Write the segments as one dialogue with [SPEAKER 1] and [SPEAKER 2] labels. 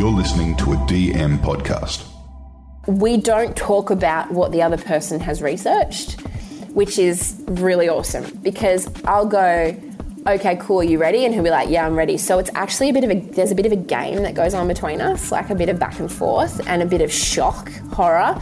[SPEAKER 1] You're listening to a DM podcast.
[SPEAKER 2] We don't talk about what the other person has researched, which is really awesome because I'll go, okay, cool, you ready? And he'll be like, yeah, I'm ready. So it's actually a bit of a, there's a bit of a game that goes on between us, like a bit of back and forth and a bit of shock, horror.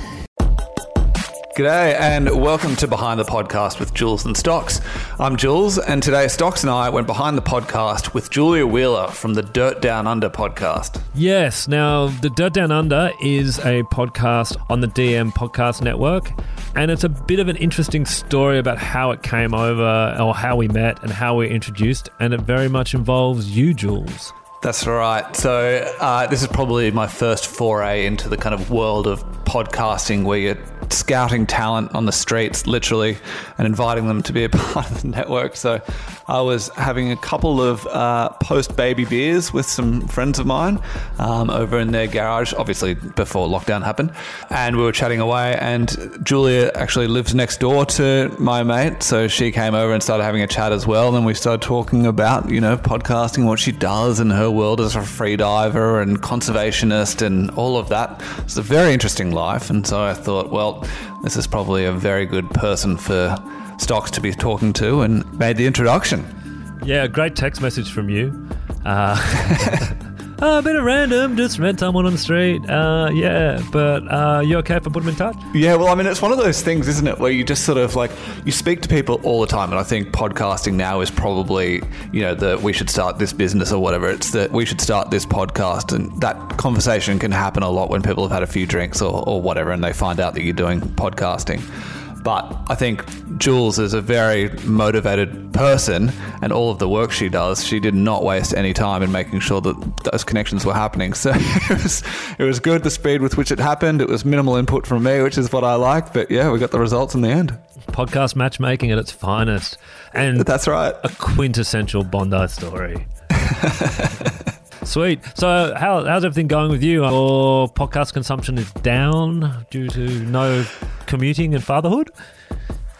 [SPEAKER 3] G'day and welcome to Behind the Podcast with Jules and Stocks. I'm Jules, and today Stocks and I went behind the podcast with Julia Wheeler from the Dirt Down Under podcast.
[SPEAKER 4] Yes. Now, the Dirt Down Under is a podcast on the DM Podcast Network, and it's a bit of an interesting story about how it came over, or how we met, and how we were introduced, and it very much involves you, Jules.
[SPEAKER 3] That's right. So, uh, this is probably my first foray into the kind of world of podcasting where you're scouting talent on the streets, literally, and inviting them to be a part of the network. So I was having a couple of uh, post baby beers with some friends of mine um, over in their garage, obviously before lockdown happened. And we were chatting away, and Julia actually lives next door to my mate. So she came over and started having a chat as well. And we started talking about, you know, podcasting, what she does in her world as a freediver and conservationist and all of that. It's a very interesting life. And so I thought, well, this is probably a very good person for stocks to be talking to and made the introduction.
[SPEAKER 4] Yeah, great text message from you. Uh, a bit of random, just met someone on the street. Uh, yeah, but uh, you okay if I put them in touch?
[SPEAKER 3] Yeah, well, I mean, it's one of those things, isn't it, where you just sort of like you speak to people all the time, and I think podcasting now is probably you know the we should start this business or whatever. It's that we should start this podcast, and that conversation can happen a lot when people have had a few drinks or, or whatever, and they find out that you're doing podcasting. But I think Jules is a very motivated person, and all of the work she does, she did not waste any time in making sure that those connections were happening. So it was, it was good the speed with which it happened. It was minimal input from me, which is what I like. But yeah, we got the results in the end.
[SPEAKER 4] Podcast matchmaking at its finest. And
[SPEAKER 3] That's right.
[SPEAKER 4] a quintessential Bondi story. Sweet. So, how, how's everything going with you? Your podcast consumption is down due to no commuting and fatherhood?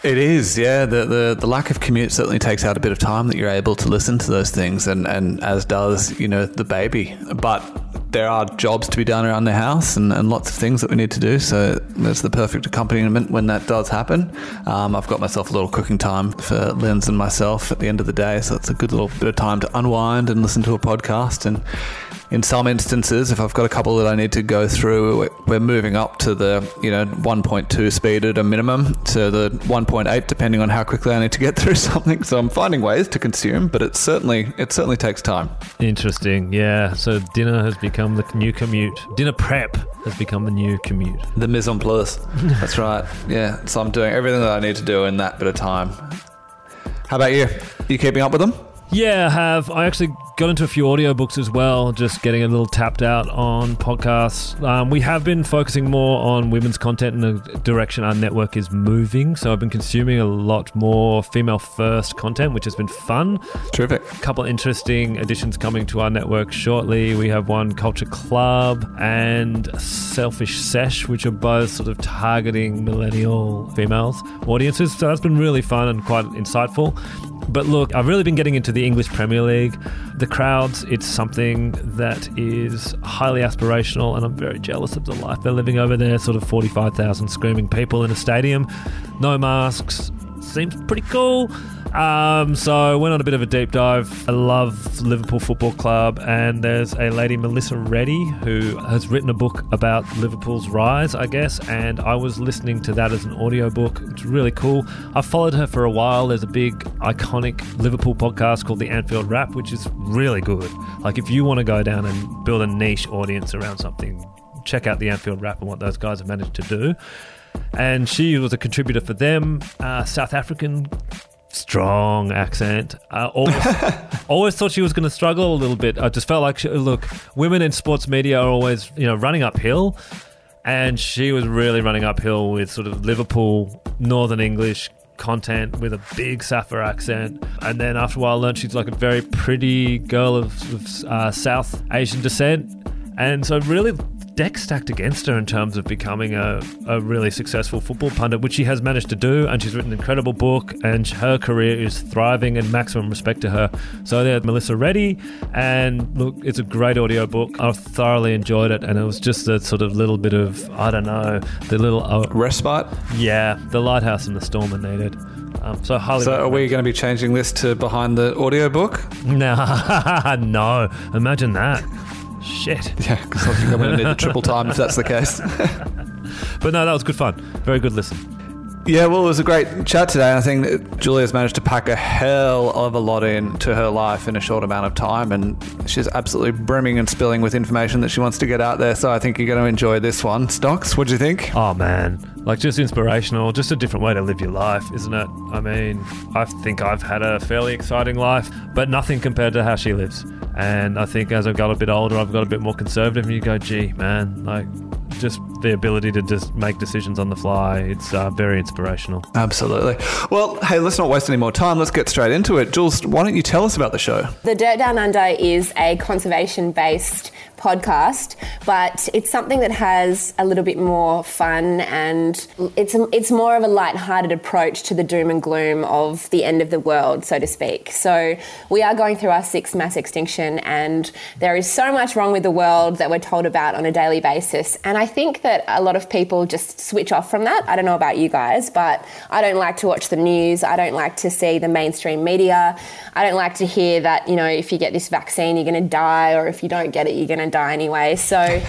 [SPEAKER 3] It is, yeah. The, the the lack of commute certainly takes out a bit of time that you're able to listen to those things, and, and as does you know the baby. But there are jobs to be done around the house, and, and lots of things that we need to do. So that's the perfect accompaniment when that does happen. Um, I've got myself a little cooking time for Linz and myself at the end of the day, so it's a good little bit of time to unwind and listen to a podcast and in some instances, if I've got a couple that I need to go through, we're moving up to the you know 1.2 speed at a minimum to the 1.8, depending on how quickly I need to get through something. So I'm finding ways to consume, but it certainly it certainly takes time.
[SPEAKER 4] Interesting. Yeah. So dinner has become the new commute. Dinner prep has become the new commute.
[SPEAKER 3] The mise en place. That's right. Yeah. So I'm doing everything that I need to do in that bit of time. How about you? Are you keeping up with them?
[SPEAKER 4] Yeah, I have. I actually got into a few audiobooks as well, just getting a little tapped out on podcasts. Um, we have been focusing more on women's content in the direction our network is moving. So I've been consuming a lot more female first content, which has been fun.
[SPEAKER 3] Terrific.
[SPEAKER 4] A couple interesting additions coming to our network shortly. We have one Culture Club and Selfish Sesh, which are both sort of targeting millennial females audiences. So that's been really fun and quite insightful. But look, I've really been getting into the English Premier League. The crowds, it's something that is highly aspirational, and I'm very jealous of the life they're living over there. Sort of 45,000 screaming people in a stadium, no masks. Seems pretty cool. Um, so I went on a bit of a deep dive. I love Liverpool Football Club, and there's a lady, Melissa Reddy, who has written a book about Liverpool's rise, I guess, and I was listening to that as an audiobook. It's really cool. I've followed her for a while. There's a big, iconic Liverpool podcast called the Anfield Wrap, which is really good. Like, if you want to go down and build a niche audience around something, check out the Anfield Wrap and what those guys have managed to do. And she was a contributor for them, uh, South African strong accent. I always, always thought she was going to struggle a little bit. I just felt like, she, look, women in sports media are always, you know, running uphill. And she was really running uphill with sort of Liverpool, Northern English content with a big Safa accent. And then after a while, I learned she's like a very pretty girl of, of uh, South Asian descent. And so really deck stacked against her in terms of becoming a, a really successful football pundit, which she has managed to do. And she's written an incredible book, and her career is thriving, and maximum respect to her. So, there, Melissa Reddy. And look, it's a great audio book. I've thoroughly enjoyed it, and it was just a sort of little bit of, I don't know, the little, uh,
[SPEAKER 3] Respite.
[SPEAKER 4] yeah, the lighthouse in the storm it needed. Um, so, highly
[SPEAKER 3] So, are we going to be changing this to behind the audiobook?
[SPEAKER 4] No, no. Imagine that. Shit.
[SPEAKER 3] Yeah, because I think I'm going to need the triple time if that's the case.
[SPEAKER 4] But no, that was good fun. Very good listen.
[SPEAKER 3] Yeah, well, it was a great chat today. I think that Julia's managed to pack a hell of a lot into her life in a short amount of time, and she's absolutely brimming and spilling with information that she wants to get out there. So I think you're going to enjoy this one. Stocks, what do you think?
[SPEAKER 4] Oh man, like just inspirational, just a different way to live your life, isn't it? I mean, I think I've had a fairly exciting life, but nothing compared to how she lives. And I think as I've got a bit older, I've got a bit more conservative, and you go, gee, man, like just the ability to just make decisions on the fly. It's uh, very inspirational.
[SPEAKER 3] Absolutely. Well, hey, let's not waste any more time. Let's get straight into it. Jules, why don't you tell us about the show?
[SPEAKER 2] The Dirt Down Under is a conservation based podcast, but it's something that has a little bit more fun and it's, it's more of a light-hearted approach to the doom and gloom of the end of the world, so to speak. So we are going through our sixth mass extinction and there is so much wrong with the world that we're told about on a daily basis. And I think that a lot of people just switch off from that. I don't know about you guys, but I don't like to watch the news. I don't like to see the mainstream media. I don't like to hear that, you know, if you get this vaccine, you're going to die, or if you don't get it, you're going to die anyway. So,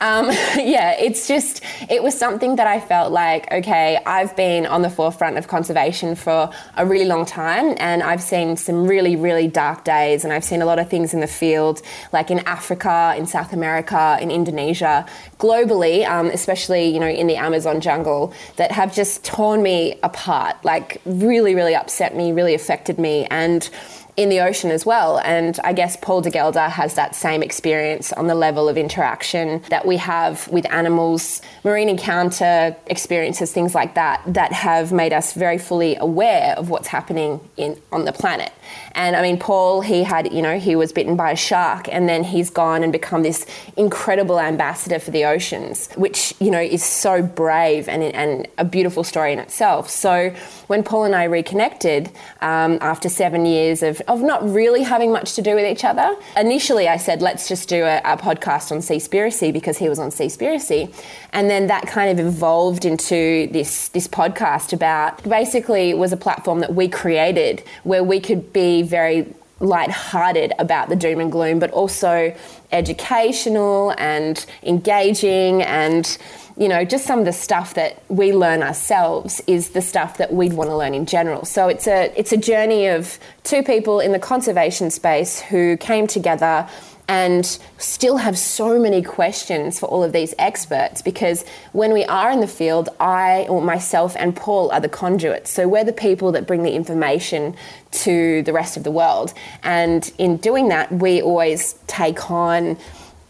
[SPEAKER 2] um, yeah, it's just, it was something that I felt like, okay, I've been on the forefront of conservation for a really long time, and I've seen some really, really dark days, and I've seen a lot of things in the field, like in Africa, in South America, in Indonesia, globally, um, especially, you know, in the Amazon jungle, that have just torn me apart, like really, really upset me, really affected me, and in the ocean as well. And I guess Paul de Gelder has that same experience on the level of interaction that we have with animals, marine encounter experiences, things like that, that have made us very fully aware of what's happening in on the planet. And I mean, Paul, he had, you know, he was bitten by a shark and then he's gone and become this incredible ambassador for the oceans, which, you know, is so brave and, and a beautiful story in itself. So when Paul and I reconnected um, after seven years of, of not really having much to do with each other, initially I said, let's just do a, a podcast on Seaspiracy because he was on Seaspiracy. And then that kind of evolved into this, this podcast about basically was a platform that we created where we could be very light-hearted about the doom and gloom, but also educational and engaging and you know just some of the stuff that we learn ourselves is the stuff that we'd want to learn in general. So it's a it's a journey of two people in the conservation space who came together and still have so many questions for all of these experts because when we are in the field, I or myself and Paul are the conduits. So we're the people that bring the information to the rest of the world. And in doing that, we always take on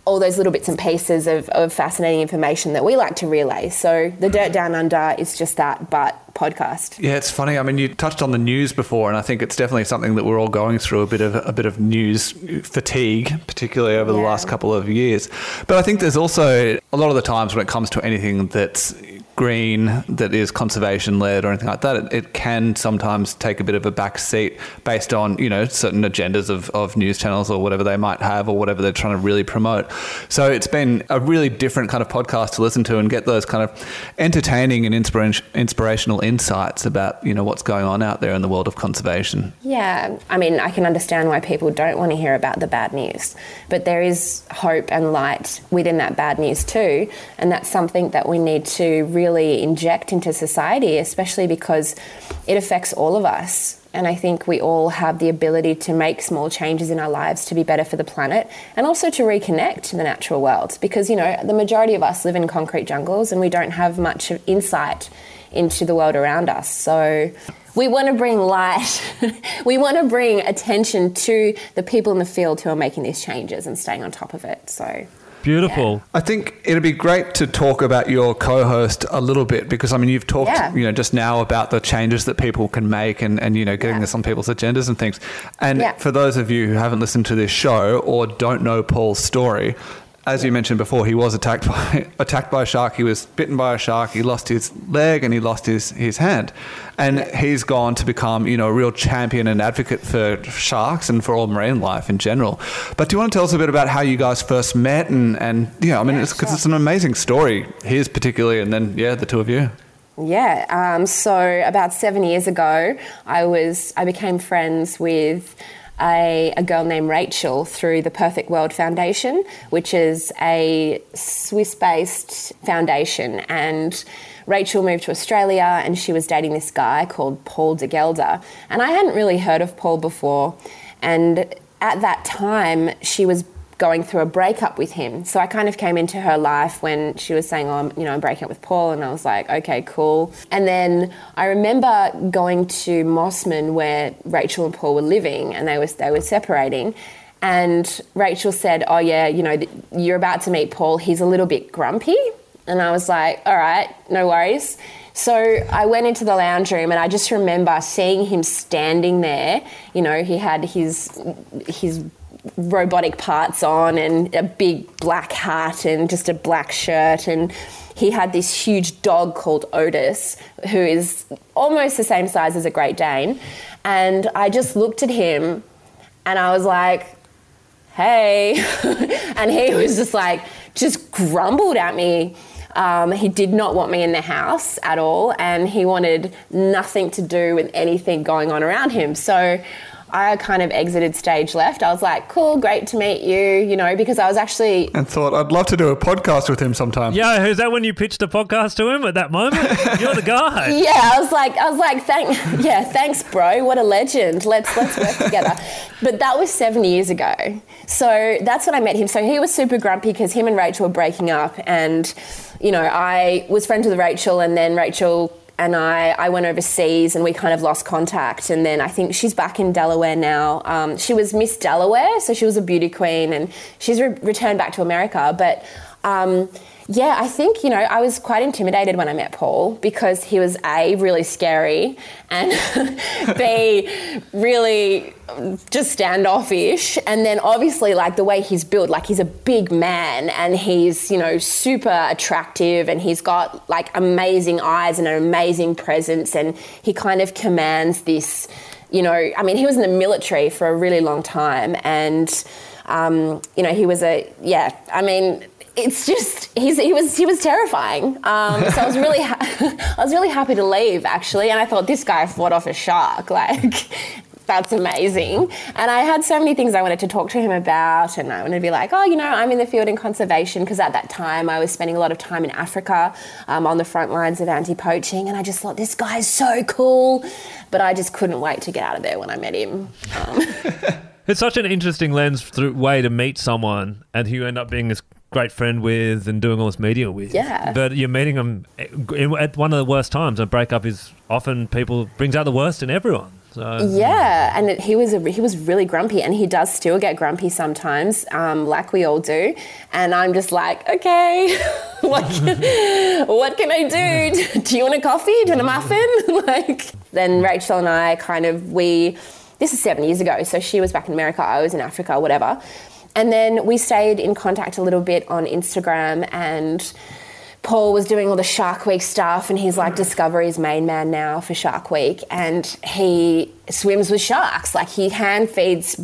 [SPEAKER 2] all those little bits and pieces of, of fascinating information that we like to relay. So the Dirt Down Under is just that, but podcast.
[SPEAKER 3] Yeah, it's funny. I mean, you touched on the news before, and I think it's definitely something that we're all going through a bit of a bit of news fatigue, particularly over the last couple of years. But I think there's also a lot of the times when it comes to anything that's green, that is conservation led or anything like that, it, it can sometimes take a bit of a back seat based on you know certain agendas of, of news channels or whatever they might have or whatever they're trying to really promote. So it's been a really different kind of podcast to listen to and get those kind of entertaining and inspiration, inspirational insights about you know what's going on out there in the world of conservation.
[SPEAKER 2] Yeah, I mean, I can understand why people don't want to hear about the bad news, but there is hope and light within that bad news too, and that's something that we need to really inject into society, especially because it affects all of us. And I think we all have the ability to make small changes in our lives to be better for the planet and also to reconnect to the natural world. Because, you know, the majority of us live in concrete jungles and we don't have much insight into the world around us. So we want to bring light, we want to bring attention to the people in the field who are making these changes and staying on top of it. So
[SPEAKER 4] Beautiful.
[SPEAKER 3] I think it'd be great to talk about your co-host a little bit because I mean you've talked
[SPEAKER 2] Yeah.
[SPEAKER 3] you know just now about the changes that people can make and, and you know getting
[SPEAKER 2] Yeah.
[SPEAKER 3] this on people's agendas and things. And
[SPEAKER 2] Yeah.
[SPEAKER 3] for those of you who haven't listened to this show or don't know Paul's story, as you mentioned before, he was attacked by attacked by a shark. He was bitten by a shark. He lost his leg and he lost his, his hand, and he's gone to become you know a real champion and advocate for sharks and for all marine life in general. But do you want to tell us a bit about how you guys first met and and yeah, I mean, it's because it's an amazing story. His particularly, and then yeah, the two of you.
[SPEAKER 2] Yeah. Um, so about seven years ago, I was I became friends with a, a, girl named Rachel through the Perfect World Foundation, which is a Swiss based foundation. And Rachel moved to Australia and she was dating this guy called Paul de Gelder. And I hadn't really heard of Paul before. And at that time, she was going through a breakup with him. So I kind of came into her life when she was saying, "Oh, I'm, you know, I'm breaking up with Paul," and I was like, "Okay, cool." And then I remember going to Mosman where Rachel and Paul were living, and they was they were separating. And Rachel said, "Oh yeah, you know, you're about to meet Paul. He's a little bit grumpy." And I was like, "All right, no worries." So I went into the lounge room and I just remember seeing him standing there. You know, he had his his robotic parts on and a big black hat and just a black shirt. And he had this huge dog called Otis who is almost the same size as a Great Dane. And I just looked at him and I was like hey. And he was just like just grumbled at me. Um, he did not want me in the house at all, and he wanted nothing to do with anything going on around him. So I kind of exited stage left. I was like, cool, great to meet you, you know, because I was actually.
[SPEAKER 3] And thought, I'd love to do a podcast with him sometime.
[SPEAKER 4] Yeah, is that when you pitched a podcast to him at that moment? You're the guy.
[SPEAKER 2] Yeah, I was like, I was like, thank, yeah, thanks, bro. What a legend. Let's let's work together. But that was seven years ago. So that's when I met him. So he was super grumpy because him and Rachel were breaking up, and you know, I was friends with Rachel, and then Rachel and I, I went overseas and we kind of lost contact. And then I think she's back in Delaware now. Um, she was Miss Delaware, so she was a beauty queen and she's re- returned back to America. But um, yeah, I think, you know, I was quite intimidated when I met Paul because he was A, really scary, and B, really just standoffish. And then obviously, like the way he's built, like he's a big man and he's, you know, super attractive and he's got like amazing eyes and an amazing presence and he kind of commands this, you know, I mean, he was in the military for a really long time and, um, you know, he was a, yeah, I mean, it's just he's, he was he was terrifying. Um, so I was really ha- I was really happy to leave actually, and I thought this guy fought off a shark. Like that's amazing. And I had so many things I wanted to talk to him about, and I wanted to be like, oh, you know, I'm in the field in conservation because at that time I was spending a lot of time in Africa um, on the front lines of anti-poaching, and I just thought this guy is so cool, but I just couldn't wait to get out of there when I met him. Um,
[SPEAKER 4] It's such an interesting lens through way to meet someone and who end up being this great friend with and doing all this media with.
[SPEAKER 2] Yeah.
[SPEAKER 4] But you're meeting them at one of the worst times. A breakup is often people brings out the worst in everyone. So,
[SPEAKER 2] yeah, and it, he was a, he was really grumpy, and he does still get grumpy sometimes, um, like we all do. And I'm just like, okay, what, can, what can I do? Do you want a coffee? Do you want a muffin? like then Rachel and I kind of we this is seven years ago, so she was back in America, I was in Africa, whatever. And then we stayed in contact a little bit on Instagram and Paul was doing all the Shark Week stuff, and he's like Discovery's main man now for Shark Week, and he swims with sharks. Like he hand feeds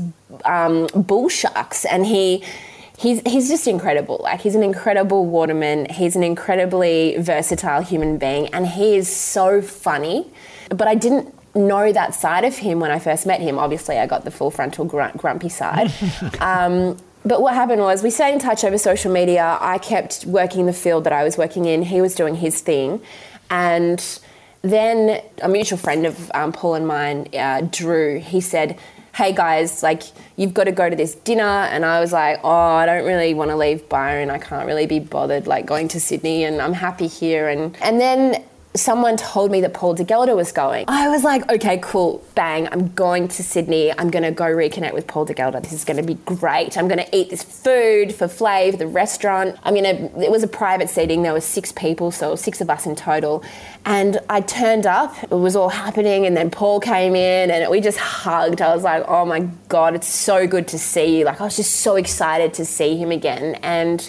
[SPEAKER 2] um, bull sharks, and he he's he's just incredible. Like he's an incredible waterman. He's an incredibly versatile human being, and he is so funny. But I didn't know that side of him when I first met him. Obviously, I got the full frontal grumpy side. um, but what happened was we stayed in touch over social media. I kept working the field that I was working in. He was doing his thing, and then a mutual friend of um, Paul and mine, uh, Drew, he said, "Hey guys, like you've got to go to this dinner." And I was like, "Oh, I don't really want to leave Byron. I can't really be bothered like going to Sydney, and I'm happy here." And and then someone told me that Paul de Gelder was going. I was like, okay, cool, bang, I'm going to Sydney. I'm going to go reconnect with Paul de Gelder. This is going to be great. I'm going to eat this food for Flav, the restaurant. I'm going to, it was a private seating. There were six people, so six of us in total. And I turned up, it was all happening, and then Paul came in and we just hugged. I was like, oh my God, it's so good to see you. Like, I was just so excited to see him again. And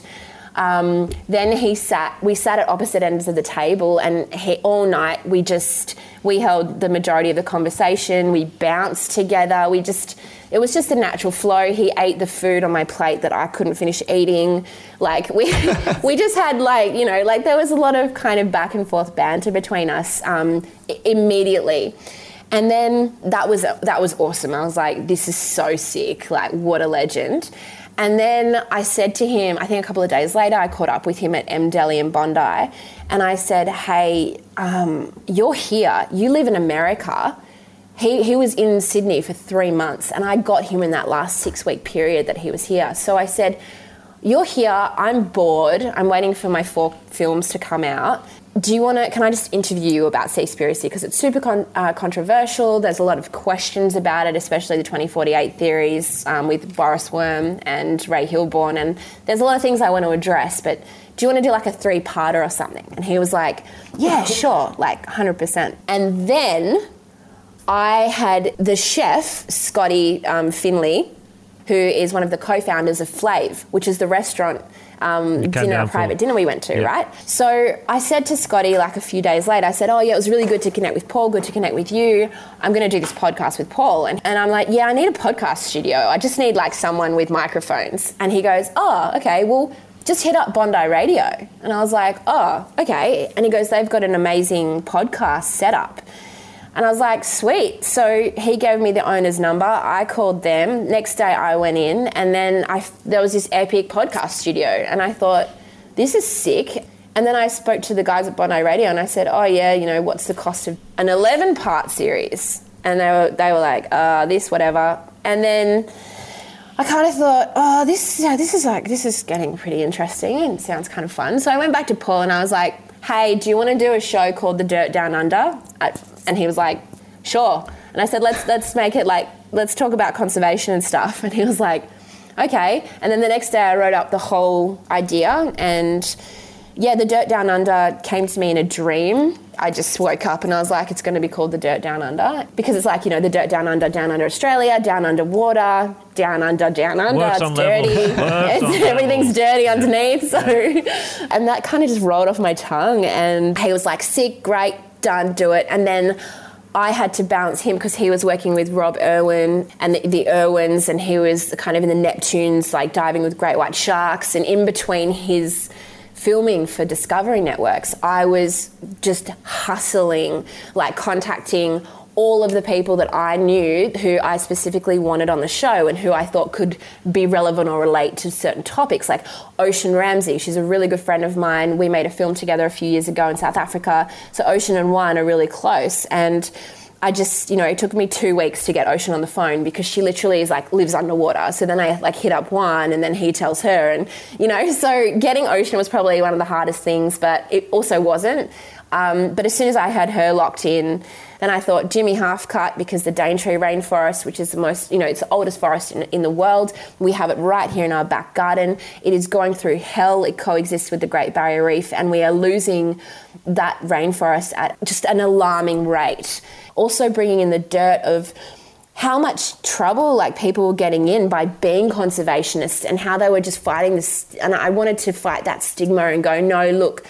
[SPEAKER 2] um, then he sat. We sat at opposite ends of the table, and he, all night we just we held the majority of the conversation. We bounced together. We just it was just a natural flow. He ate the food on my plate that I couldn't finish eating. Like we we just had like you know like there was a lot of kind of back and forth banter between us um, immediately. And then that was that was awesome. I was like, this is so sick. Like, what a legend. And then I said to him, I think a couple of days later, I caught up with him at M Deli in Bondi, and I said, Hey, um, you're here. You live in America. He, he was in Sydney for three months, and I got him in that last six week period that he was here. So I said, You're here. I'm bored. I'm waiting for my four films to come out do you want to? Can I just interview you about Seaspiracy because it's super con- uh, controversial. There's a lot of questions about it, especially the 2048 theories um, with Boris Worm and Ray Hilborn, and there's a lot of things I want to address. But do you want to do like a three-parter or something? And he was like, Yeah, sure, like 100%. And then I had the chef Scotty um, Finley, who is one of the co-founders of Flave, which is the restaurant um, dinner, a private dinner we went to, yeah. right? So I said to Scotty like a few days later, I said, Oh, yeah, it was really good to connect with Paul, good to connect with you. I'm going to do this podcast with Paul. And, and I'm like, Yeah, I need a podcast studio. I just need like someone with microphones. And he goes, Oh, okay, well, just hit up Bondi Radio. And I was like, Oh, okay. And he goes, They've got an amazing podcast setup. And I was like, sweet. So he gave me the owner's number. I called them. Next day I went in, and then I, there was this epic podcast studio. And I thought, this is sick. And then I spoke to the guys at Bondi Radio and I said, oh, yeah, you know, what's the cost of an 11 part series? And they were, they were like, uh, this, whatever. And then I kind of thought, oh, this, yeah, this is like, this is getting pretty interesting and sounds kind of fun. So I went back to Paul and I was like, hey, do you want to do a show called The Dirt Down Under? And he was like, sure. And I said, let's, let's make it like, let's talk about conservation and stuff. And he was like, okay. And then the next day I wrote up the whole idea and yeah, the Dirt Down Under came to me in a dream. I just woke up and I was like, it's going to be called the Dirt Down Under because it's like, you know, the Dirt Down Under, down under Australia, down under water, down under, down under.
[SPEAKER 4] Works
[SPEAKER 2] it's dirty. it's, everything's dirty underneath. So, and that kind of just rolled off my tongue. And he was like, sick, great, done, do it. And then I had to balance him because he was working with Rob Irwin and the, the, Irwins, and he was kind of in the Neptunes, like diving with great white sharks. And in between his filming for Discovery Networks, I was just hustling, like contacting all of the people that I knew who I specifically wanted on the show and who I thought could be relevant or relate to certain topics, like Ocean Ramsey. She's a really good friend of mine. We made a film together a few years ago in South Africa. So Ocean and Juan are really close. And I just, you know, it took me two weeks to get Ocean on the phone because she literally is like lives underwater. So then I like hit up Juan and then he tells her and, you know, so getting Ocean was probably one of the hardest things, but it also wasn't. Um, but as soon as I had her locked in, then I thought Jimmy Halfcut because the Daintree rainforest, which is the most, you know, it's the oldest forest in, in the world. We have it right here in our back garden. It is going through hell. It coexists with the Great Barrier Reef, and we are losing that rainforest at just an alarming rate. Also, bringing in the dirt of how much trouble like people were getting in by being conservationists and how they were just fighting this and I wanted to fight that stigma and go no look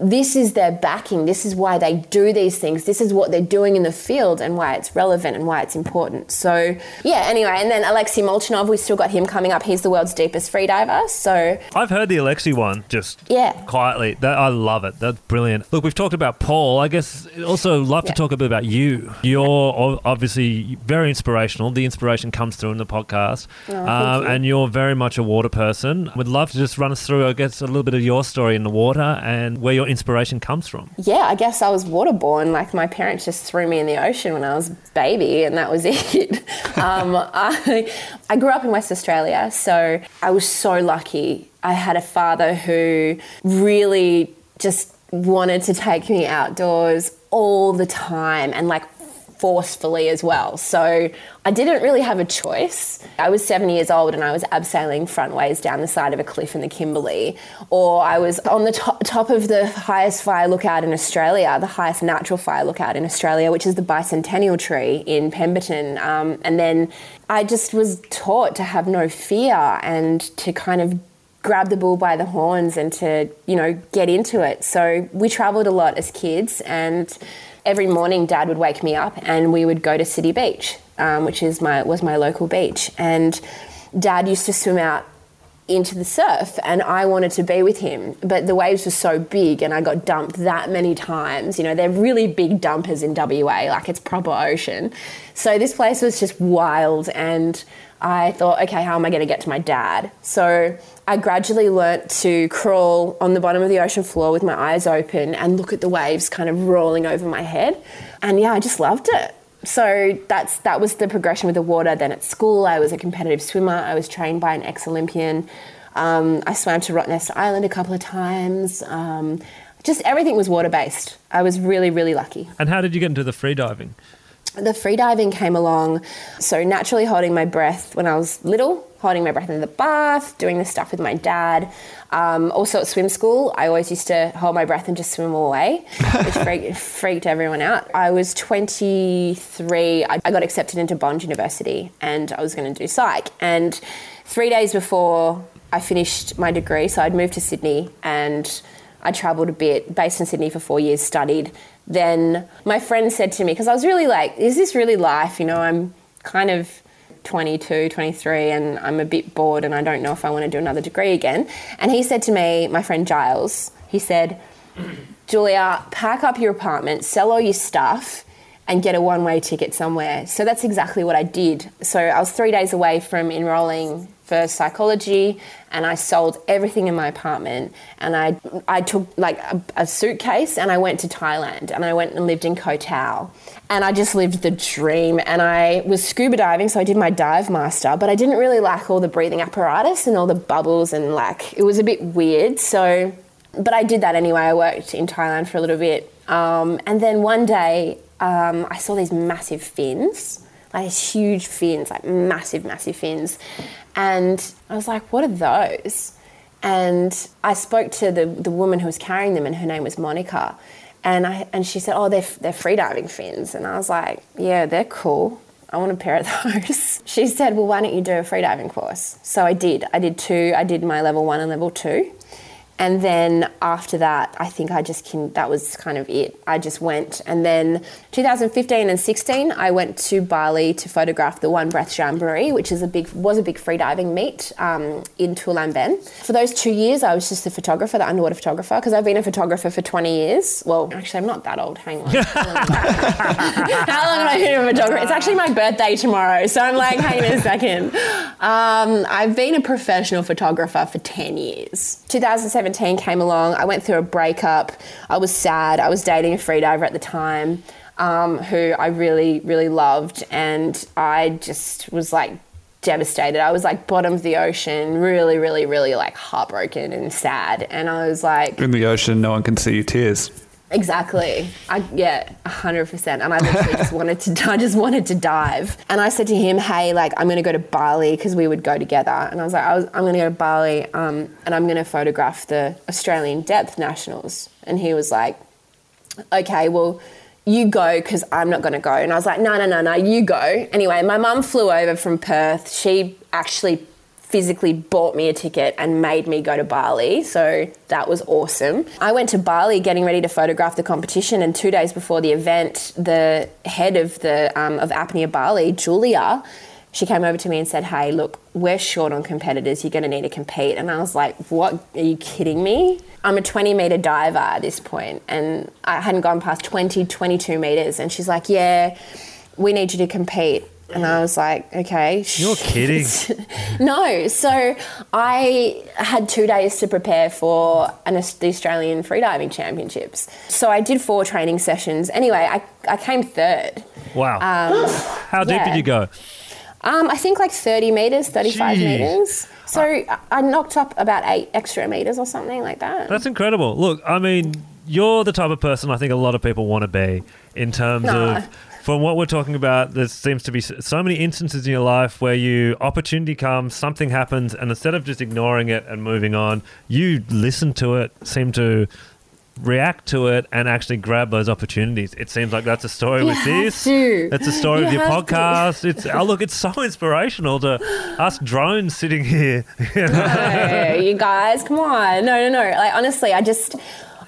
[SPEAKER 2] this is their backing. This is why they do these things. This is what they're doing in the field and why it's relevant and why it's important. So, yeah, anyway, and then Alexei Molchanov, we've still got him coming up. He's the world's deepest freediver. So,
[SPEAKER 4] I've heard the Alexei one just
[SPEAKER 2] yeah.
[SPEAKER 4] quietly. That, I love it. That's brilliant. Look, we've talked about Paul. I guess also love yeah. to talk a bit about you. You're obviously very inspirational. The inspiration comes through in the podcast.
[SPEAKER 2] Oh, um,
[SPEAKER 4] you. And you're very much a water person. Would love to just run us through, I guess, a little bit of your story in the water and where your inspiration comes from?
[SPEAKER 2] Yeah, I guess I was waterborne. Like my parents just threw me in the ocean when I was baby, and that was it. um, I, I grew up in West Australia, so I was so lucky. I had a father who really just wanted to take me outdoors all the time and like forcefully as well. So I didn't really have a choice. I was seven years old and I was abseiling frontways down the side of a cliff in the Kimberley, or I was on the top, top of the highest fire lookout in Australia, the highest natural fire lookout in Australia, which is the bicentennial tree in Pemberton. Um, and then I just was taught to have no fear and to kind of grab the bull by the horns and to you know get into it so we traveled a lot as kids and every morning dad would wake me up and we would go to city beach um, which is my was my local beach. And dad used to swim out into the surf and I wanted to be with him but the waves were so big and I got dumped that many times you know they're really big dumpers in WA like it's proper ocean so this place was just wild and I thought okay how am I going to get to my dad so I gradually learnt to crawl on the bottom of the ocean floor with my eyes open and look at the waves kind of rolling over my head. And yeah, I just loved it. So that's that was the progression with the water. Then at school, I was a competitive swimmer. I was trained by an ex-Olympian. Um, I swam to Rottnest Island a couple of times. Um, just everything was water based. I was really, really lucky.
[SPEAKER 4] And how did you get into the freediving?
[SPEAKER 2] The freediving came along, so naturally holding my breath when I was little, holding my breath in the bath, doing this stuff with my dad. Um, also at swim school, I always used to hold my breath and just swim away, which freaked, freaked everyone out. I was 23, I, I got accepted into Bond University and I was going to do psych. And three days before I finished my degree, so I'd moved to Sydney and I travelled a bit, based in Sydney for four years, studied then my friend said to me, because I was really like, is this really life? You know, I'm kind of 22, 23, and I'm a bit bored and I don't know if I want to do another degree again. And he said to me, my friend Giles, he said, Julia, pack up your apartment, sell all your stuff, and get a one way ticket somewhere. So that's exactly what I did. So I was three days away from enrolling for psychology and I sold everything in my apartment and I I took like a, a, suitcase and I went to Thailand and I went and lived in Koh Tao and I just lived the dream and I was scuba diving so I did my dive master but I didn't really like all the breathing apparatus and all the bubbles and like it was a bit weird so but I did that anyway. I worked in Thailand for a little bit um, and then one day um, I saw these massive fins like huge fins, like massive, massive fins. And I was like, what are those? And I spoke to the, the woman who was carrying them, and her name was Monica. And, I, and she said, oh, they're, they're freediving fins. And I was like, yeah, they're cool. I want a pair of those. She said, well, why don't you do a freediving course? So I did. I did two. I did my level one and level two. And then after that, I think I just can, that was kind of it. I just went. And then 2015 and 16, I went to Bali to photograph the One Breath Jamboree, which is a big, was a big freediving meet um, in Tulamben. For those two years, I was just a photographer, the underwater photographer, because I've been a photographer for 20 years. Well, actually, I'm not that old. Hang on. How long, have I been a photographer? It's actually my birthday tomorrow. So I'm like, hang on a second. Um, I've been a professional photographer for 10 years. 2017, 17 came along, I went through a breakup. I was sad. I was dating a freediver at the time um, who I really, really loved. And I just was like devastated. I was like bottom of the ocean, really, really, really like heartbroken and sad. And I was like.
[SPEAKER 3] In the ocean, no one can see your tears.
[SPEAKER 2] Exactly. I yeah, hundred percent. And I literally just wanted to I just wanted to dive. And I said to him, Hey, like I'm gonna go to Bali because we would go together. And I was like, I was, I'm gonna go to Bali, um, and I'm gonna photograph the Australian depth nationals. And he was like, Okay, well, you go because I'm not gonna go. And I was like, No, no, no, no, you go. Anyway, my mum flew over from Perth. She actually physically bought me a ticket and made me go to Bali. So that was awesome. I went to Bali getting ready to photograph the competition, and two days before the event, the head of the um, of Apnea Bali, Julia, she came over to me and said, "Hey, look, we're short on competitors. You're going to need to compete." And I was like, "What? Are you kidding me? I'm a 20 meter diver at this point, and I hadn't gone past 20, 22 meters." And she's like, "Yeah, we need you to compete." And I was like, okay.
[SPEAKER 4] You're kidding.
[SPEAKER 2] no. So I had two days to prepare for an, the Australian Freediving Championships. So I did four training sessions. Anyway, I, I came third.
[SPEAKER 4] Wow. Um, How deep yeah. did you go?
[SPEAKER 2] Um, I think like 30 metres, 35 Jeez. metres. So I knocked up about eight extra metres or something like that.
[SPEAKER 4] That's incredible. Look, I mean, you're the type of person I think a lot of people want to be in terms
[SPEAKER 2] Nah.
[SPEAKER 4] of. From what we're talking about, there seems to be so many instances in your life where you opportunity comes, something happens, and instead of just ignoring it and moving on, you listen to it, seem to react to it, and actually grab those opportunities. It seems like that's a story
[SPEAKER 2] You
[SPEAKER 4] with this.
[SPEAKER 2] to.
[SPEAKER 4] It's a story
[SPEAKER 2] You
[SPEAKER 4] with your
[SPEAKER 2] have to.
[SPEAKER 4] podcast. It's oh look, it's so inspirational to us drones sitting here.
[SPEAKER 2] no, you guys, come on. No, no, no. Like honestly, I just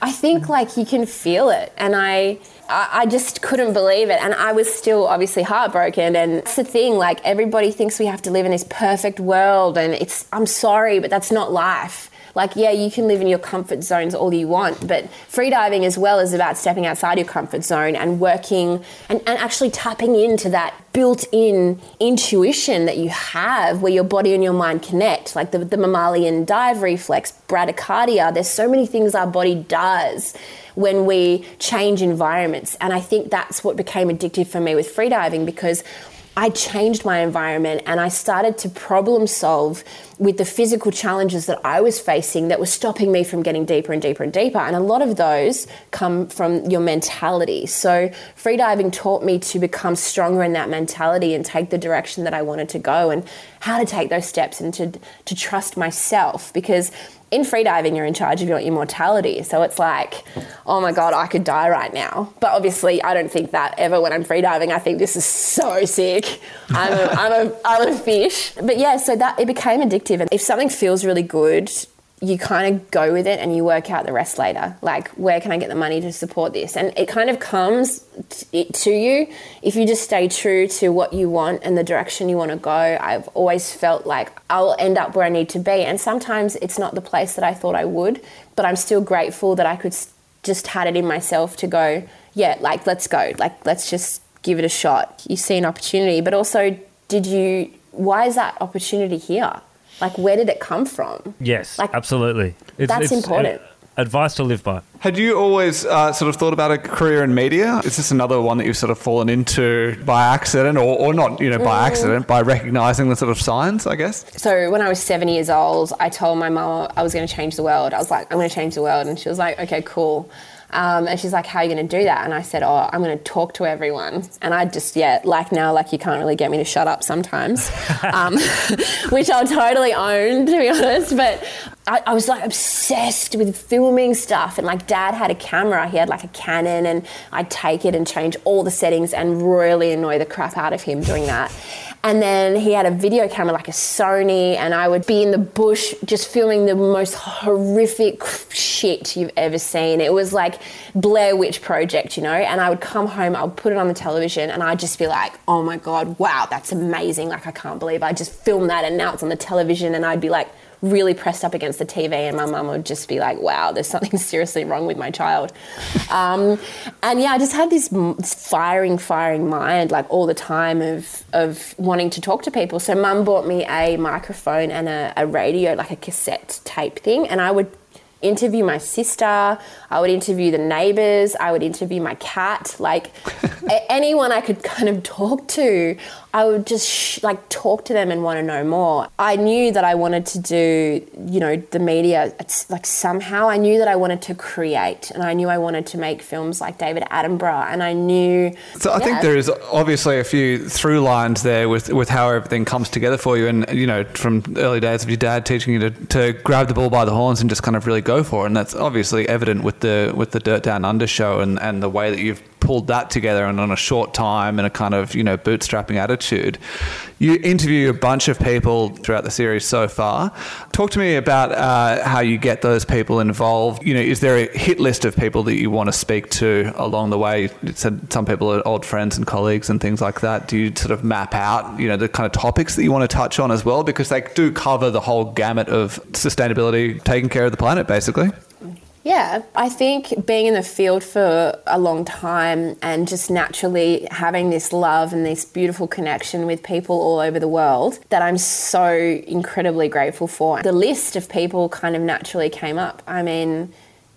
[SPEAKER 2] I think like you can feel it and I I just couldn't believe it. And I was still obviously heartbroken. And that's the thing, like everybody thinks we have to live in this perfect world. And it's, I'm sorry, but that's not life. Like, yeah, you can live in your comfort zones all you want, but freediving as well is about stepping outside your comfort zone and working and, and actually tapping into that built in intuition that you have where your body and your mind connect, like the, the mammalian dive reflex, bradycardia. There's so many things our body does when we change environments. And I think that's what became addictive for me with freediving because I changed my environment and I started to problem solve with the physical challenges that I was facing that were stopping me from getting deeper and deeper and deeper. And a lot of those come from your mentality. So, freediving taught me to become stronger in that mentality and take the direction that I wanted to go and how to take those steps and to, to trust myself because in freediving, you're in charge of your immortality. So it's like, oh my God, I could die right now. But obviously, I don't think that ever when I'm freediving. I think this is so sick. I'm a, I'm a, I'm a fish. But yeah, so that it became addictive. And if something feels really good, you kind of go with it and you work out the rest later. Like, where can I get the money to support this? And it kind of comes t- to you if you just stay true to what you want and the direction you want to go. I've always felt like I'll end up where I need to be. And sometimes it's not the place that I thought I would, but I'm still grateful that I could just had it in myself to go, yeah, like, let's go. Like, let's just give it a shot. You see an opportunity, but also, did you, why is that opportunity here? Like, where did it come from?
[SPEAKER 4] yes,
[SPEAKER 2] Like,
[SPEAKER 4] absolutely. It's,
[SPEAKER 2] that's important.
[SPEAKER 4] uh, advice to live by.
[SPEAKER 3] Had you always uh, sort of thought about a career in media? Is this another one that you've sort of fallen into by accident, or, or not, you know, by accident, by recognizing the sort of signs, I guess?
[SPEAKER 2] So when I was seven years old, I told my mum I was going to change the world. I was like, I'm going to change the world, and she was like, Okay, cool. Um, and she's like, How are you going to do that? And I said, Oh, I'm going to talk to everyone. And I just, yeah, like now, like you can't really get me to shut up sometimes, um, which I'll totally own, to be honest. But I, I was like obsessed with filming stuff. And like dad had a camera, he had like a Canon, and I'd take it and change all the settings and really annoy the crap out of him doing that. And then he had a video camera like a Sony, and I would be in the bush just filming the most horrific shit you've ever seen. It was like Blair Witch Project, you know. And I would come home, I would put it on the television, and I'd just be like, "Oh my god, wow, that's amazing! Like I can't believe I just filmed that, and now it's on the television." And I'd be like really pressed up against the TV, and my mum would just be like, "Wow, there's something seriously wrong with my child." um, and yeah, I just had this firing, firing mind like all the time of of wanting to talk to people. So mum bought me a microphone and a, a radio, like a cassette tape thing, and I would interview my sister, I would interview the neighbors, I would interview my cat, like anyone I could kind of talk to, I would just sh- like talk to them and want to know more. I knew that I wanted to do, you know, the media it's like somehow I knew that I wanted to create and I knew I wanted to make films like David Attenborough and I knew
[SPEAKER 3] So I think there is obviously a few through lines there with, with how everything comes together for you, and you know from early days of your dad teaching you to, to grab the bull by the horns and just kind of really go for it, and that's obviously evident with the with the Dirt Down Under show and, and the way that you've pulled that together and on a short time and a kind of you know bootstrapping attitude. You interview a bunch of people throughout the series so far. Talk to me about uh, how you get those people involved. You know, is there a hit list of people that you want to speak to along the way? You said some people are old friends and colleagues and things like that. Do you sort of map out, you know, the kind of topics that you want to touch on as well? Because they do cover the whole gamut of sustainability, taking care of the planet, basically.
[SPEAKER 2] Yeah, I think being in the field for a long time and just naturally having this love and this beautiful connection with people all over the world that I'm so incredibly grateful for. The list of people kind of naturally came up. I mean,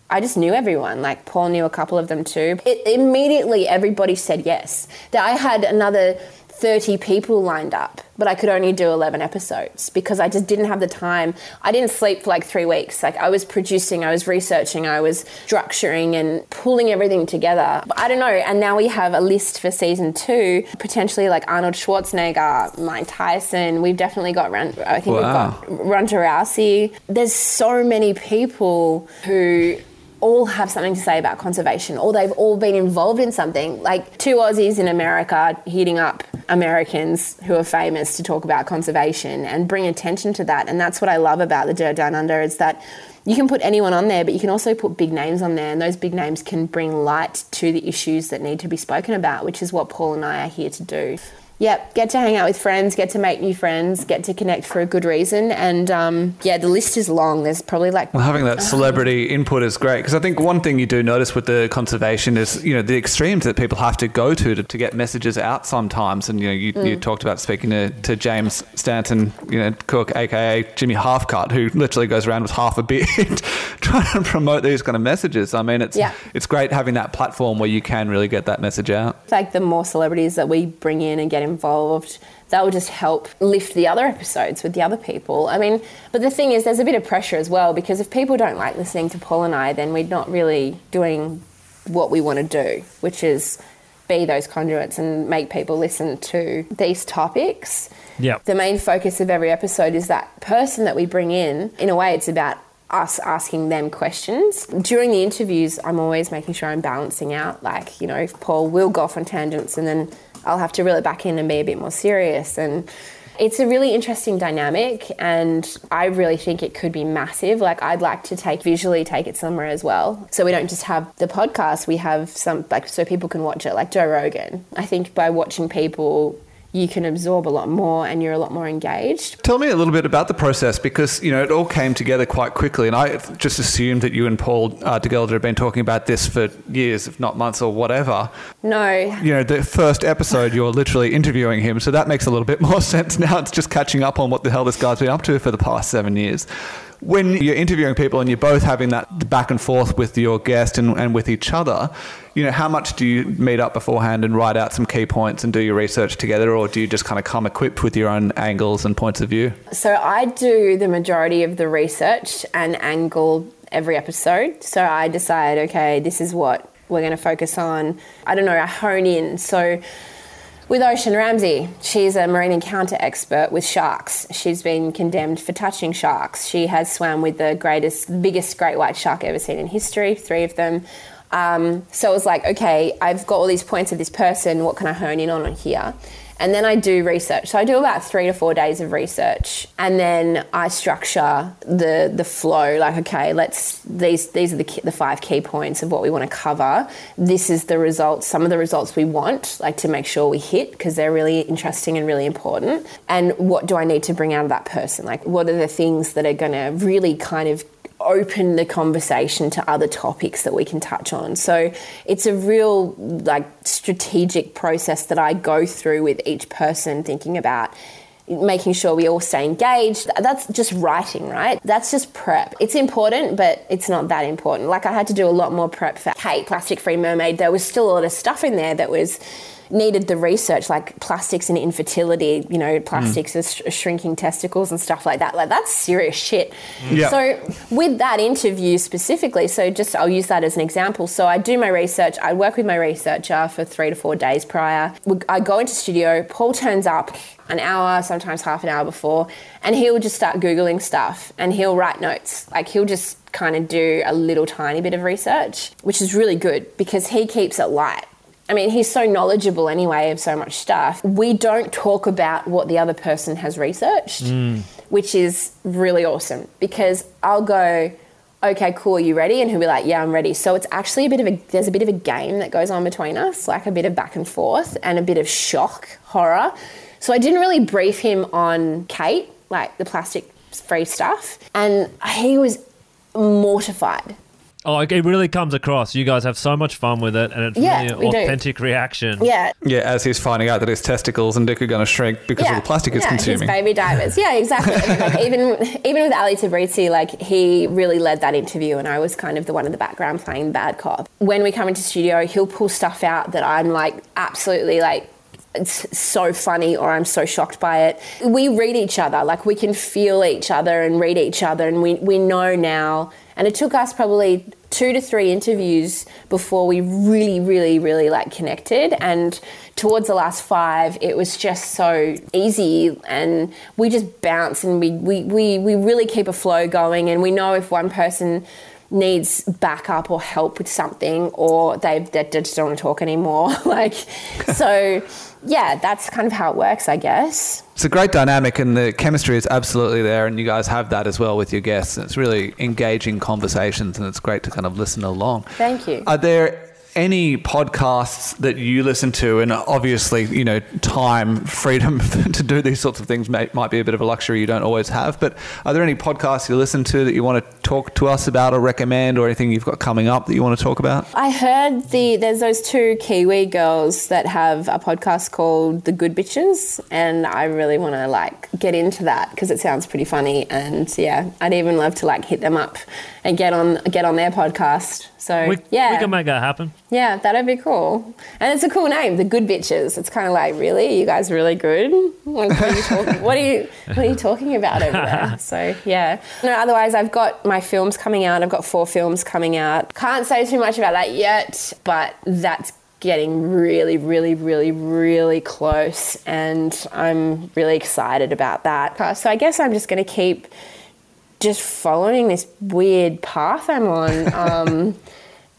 [SPEAKER 2] I just knew everyone. Like Paul knew a couple of them too. It, immediately, everybody said yes. That I had another 30 people lined up, but I could only do 11 episodes because I just didn't have the time. I didn't sleep for like three weeks. Like I was producing, I was researching, I was structuring and pulling everything together. But I don't know. And now we have a list for season two, potentially like Arnold Schwarzenegger, Mike Tyson. We've definitely got, Ron, I think
[SPEAKER 3] Wow.
[SPEAKER 2] we've got Ronda Rousey. There's so many people who all have something to say about conservation or they've all been involved in something. Like two aussies in america heating up americans who are famous to talk about conservation and bring attention to that. And that's what i love about the dirt down under is that you can put anyone on there but you can also put big names on there. And those big names can bring light to the issues that need to be spoken about which is what paul and i are here to do Yep, get to hang out with friends, get to make new friends, get to connect for a good reason. And um, yeah, the list is long. There's probably like
[SPEAKER 3] Well, having that celebrity input is great because I think one thing you do notice with the conservation is you know the extremes that people have to go to to, to get messages out sometimes. And you know you, you talked about speaking to, to James Stanton, you know Cook, aka Jimmy Halfcut, who literally goes around with half a beard trying to promote these kind of messages. I mean, it's
[SPEAKER 2] Yeah.
[SPEAKER 3] it's great having that platform where you can really get that message out.
[SPEAKER 2] like the more celebrities that we bring in and get involved, that will just help lift the other episodes with the other people. I mean, but the thing is, there's a bit of pressure as well because if people don't like listening to Paul and I, then we're not really doing what we want to do, which is be those conduits and make people listen to these topics.
[SPEAKER 4] Yeah.
[SPEAKER 2] The main focus of every episode is that person that we bring in. In a way, it's about us asking them questions. During the interviews, I'm always making sure I'm balancing out. Like, you know, if Paul will go off on tangents and then I'll have to reel it back in and be a bit more serious. And it's a really interesting dynamic, and I really think it could be massive. Like, I'd like to take visually take it somewhere as well. So we don't just have the podcast, we have some, like, so people can watch it, like Joe Rogan. I think by watching people, you can absorb a lot more and you're a lot more engaged.
[SPEAKER 3] Tell me a little bit about the process because you know it all came together quite quickly, and I just assumed that you and Paul uh, DeGelder had been talking about this for years, if not months or whatever.
[SPEAKER 2] No,
[SPEAKER 3] You know, the first episode you're literally interviewing him, so that makes a little bit more sense. Now it's just catching up on what the hell this guy's been up to for the past seven years. When you're interviewing people and you're both having that back and forth with your guest and, and with each other, you know, how much do you meet up beforehand and write out some key points and do your research together, or do you just kind of come equipped with your own angles and points of view?
[SPEAKER 2] So I do the majority of the research and angle every episode. So I decide, okay, this is what we're going to focus on. I don't know, I hone in. So with Ocean Ramsey, she's a marine encounter expert with sharks. She's been condemned for touching sharks. She has swam with the greatest, biggest great white shark ever seen in history, three of them. Um, so it was like, okay, I've got all these points of this person. What can I hone in on here? And then I do research. So I do about three to four days of research, and then I structure the the flow. Like, okay, let's these these are the the five key points of what we want to cover. This is the results. Some of the results we want, like to make sure we hit because they're really interesting and really important. And what do I need to bring out of that person? Like, what are the things that are going to really kind of open the conversation to other topics that we can touch on. So it's a real like strategic process that I go through with each person thinking about making sure we all stay engaged. That's just writing, right? That's just prep. It's important, but it's not that important. Like I had to do a lot more prep for Kate, Plastic Free Mermaid. There was still a lot of stuff in there that was needed the research like plastics and infertility you know mm. plastics as sh- shrinking testicles and stuff like that. Like that's serious shit. So with that interview specifically so just i'll use that as an example. So i do my research i work with my researcher for three to four days prior. I go into studio paul turns up an hour sometimes half an hour before and he'll just start googling stuff and he'll write notes. Like he'll just kind of do a little tiny bit of research which is really good because he keeps it light I mean, he's so knowledgeable anyway of so much stuff. We don't talk about what the other person has researched, mm. which is really awesome because I'll go, okay, cool, are you ready? And he'll be like, yeah, I'm ready. So it's actually a bit of a, there's a bit of a game that goes on between us, like a bit of back and forth and a bit of shock, horror. So I didn't really brief him on Kate, like the plastic free stuff. And he was mortified.
[SPEAKER 4] Oh, it really comes across. You guys have so much fun with it, and it's
[SPEAKER 2] Yeah,
[SPEAKER 4] really
[SPEAKER 2] we do.
[SPEAKER 4] authentic reaction.
[SPEAKER 2] Yeah,
[SPEAKER 3] Yeah, as he's finding out that his testicles and dick are going to shrink because of the plastic he's
[SPEAKER 2] yeah,
[SPEAKER 3] consuming.
[SPEAKER 2] His baby divers. Yeah, exactly. And, like, even even with Ali Tabrizi, like he really led that interview, and I was kind of the one in the background playing the bad cop. When we come into studio, he'll pull stuff out that I'm like absolutely like it's so funny or I'm so shocked by it. We read each other, like we can feel each other and read each other, and we, we know now. And it took us probably two to three interviews before we really, really, really like connected. And towards the last five, it was just so easy and we just bounce and we, we, we, we really keep a flow going. And we know if one person needs backup or help with something or they, they just don't want to talk anymore. like, so yeah, that's kind of how it works, I guess.
[SPEAKER 3] It's a great dynamic, and the chemistry is absolutely there, and you guys have that as well with your guests. It's really engaging conversations, and it's great to kind of listen along.
[SPEAKER 2] Thank you.
[SPEAKER 3] Are there any podcasts that you listen to, and obviously, you know, time, freedom to do these sorts of things may, might be a bit of a luxury you don't always have. But are there any podcasts you listen to that you want to talk to us about or recommend, or anything you've got coming up that you want to talk about?
[SPEAKER 2] I heard the there's those two Kiwi girls that have a podcast called The Good Bitches, and I really want to like get into that because it sounds pretty funny, and yeah, I'd even love to like hit them up and get on get on their podcast. So
[SPEAKER 4] We,
[SPEAKER 2] yeah,
[SPEAKER 4] we can make that happen.
[SPEAKER 2] yeah, that'd be cool. And it's a cool name, The Good Bitches. It's kind of like, really, you guys really good? Like, what, are you talking, what are you what are you talking about over there? So yeah. No, otherwise, I've got my films coming out. I've got four films coming out. Can't say too much about that yet, but that's getting really, really, really, really close, and I'm really excited about that. So I guess I'm just going to keep just following this weird path I'm on. Um,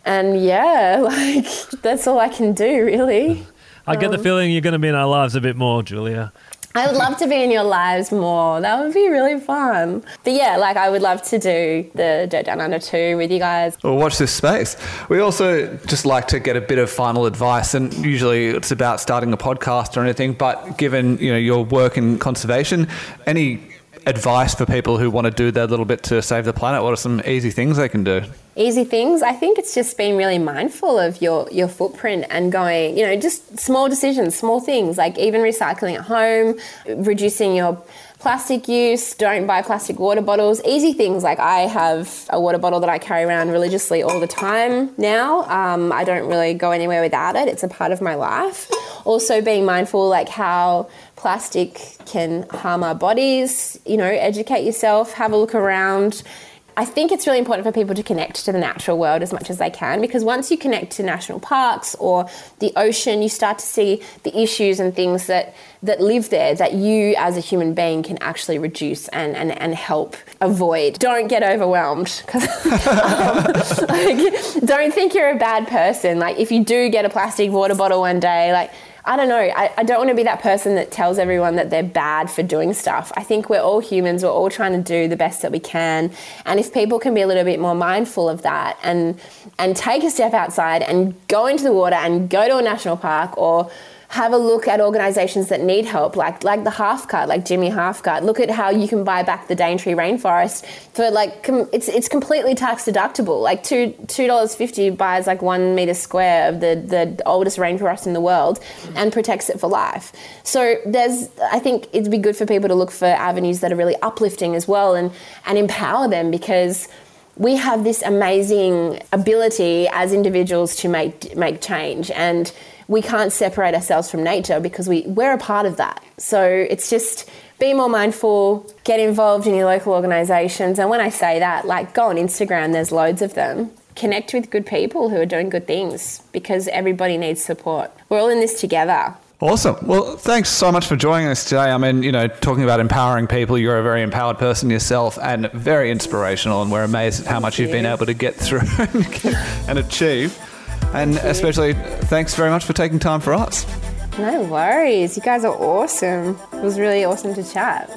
[SPEAKER 2] and yeah, like that's all I can do, really.
[SPEAKER 4] I get the feeling you're going to be in our lives a bit more, Julia.
[SPEAKER 2] I would love to be in your lives more. That would be really fun. But yeah, like I would love to do the Dirt Down Under 2 with you guys.
[SPEAKER 3] Well, watch this space. We also just like to get a bit of final advice, and usually it's about starting a podcast or anything. But given you know your work in conservation, any advice for people who want to do their little bit to save the planet? What are some easy things they can do?
[SPEAKER 2] Easy things. I think it's just being really mindful of your your footprint and going, you know, just small decisions, small things like even recycling at home, reducing your plastic use, don't buy plastic water bottles, easy things like I have a water bottle that I carry around religiously all the time now. Um, I don't really go anywhere without it, it's a part of my life. Also, being mindful like how plastic can harm our bodies, you know, educate yourself, have a look around. I think it's really important for people to connect to the natural world as much as they can because once you connect to national parks or the ocean, you start to see the issues and things that, that live there that you as a human being can actually reduce and, and, and help avoid. Don't get overwhelmed um, like, don't think you're a bad person. Like if you do get a plastic water bottle one day, like I don't know. I, I don't want to be that person that tells everyone that they're bad for doing stuff. I think we're all humans. We're all trying to do the best that we can. And if people can be a little bit more mindful of that and and take a step outside and go into the water and go to a national park or have a look at organisations that need help, like like the Half Cut, like Jimmy Half Cut. Look at how you can buy back the Daintree rainforest for like com- it's it's completely tax deductible. Like two two dollars fifty buys like one meter square of the the oldest rainforest in the world and protects it for life. So there's I think it'd be good for people to look for avenues that are really uplifting as well and and empower them because we have this amazing ability as individuals to make make change and we can't separate ourselves from nature because we, we're a part of that. So it's just be more mindful, get involved in your local organisations. And when I say that, like go on Instagram, there's loads of them. Connect with good people who are doing good things because everybody needs support. We're all in this together.
[SPEAKER 3] Awesome. Well, thanks so much for joining us today. I mean, you know, talking about empowering people, you're a very empowered person yourself and very inspirational. And we're amazed at how much you've been able to get through and achieve. And especially, thanks very much for taking time for us.
[SPEAKER 2] No worries. You guys are awesome. It was really awesome to chat.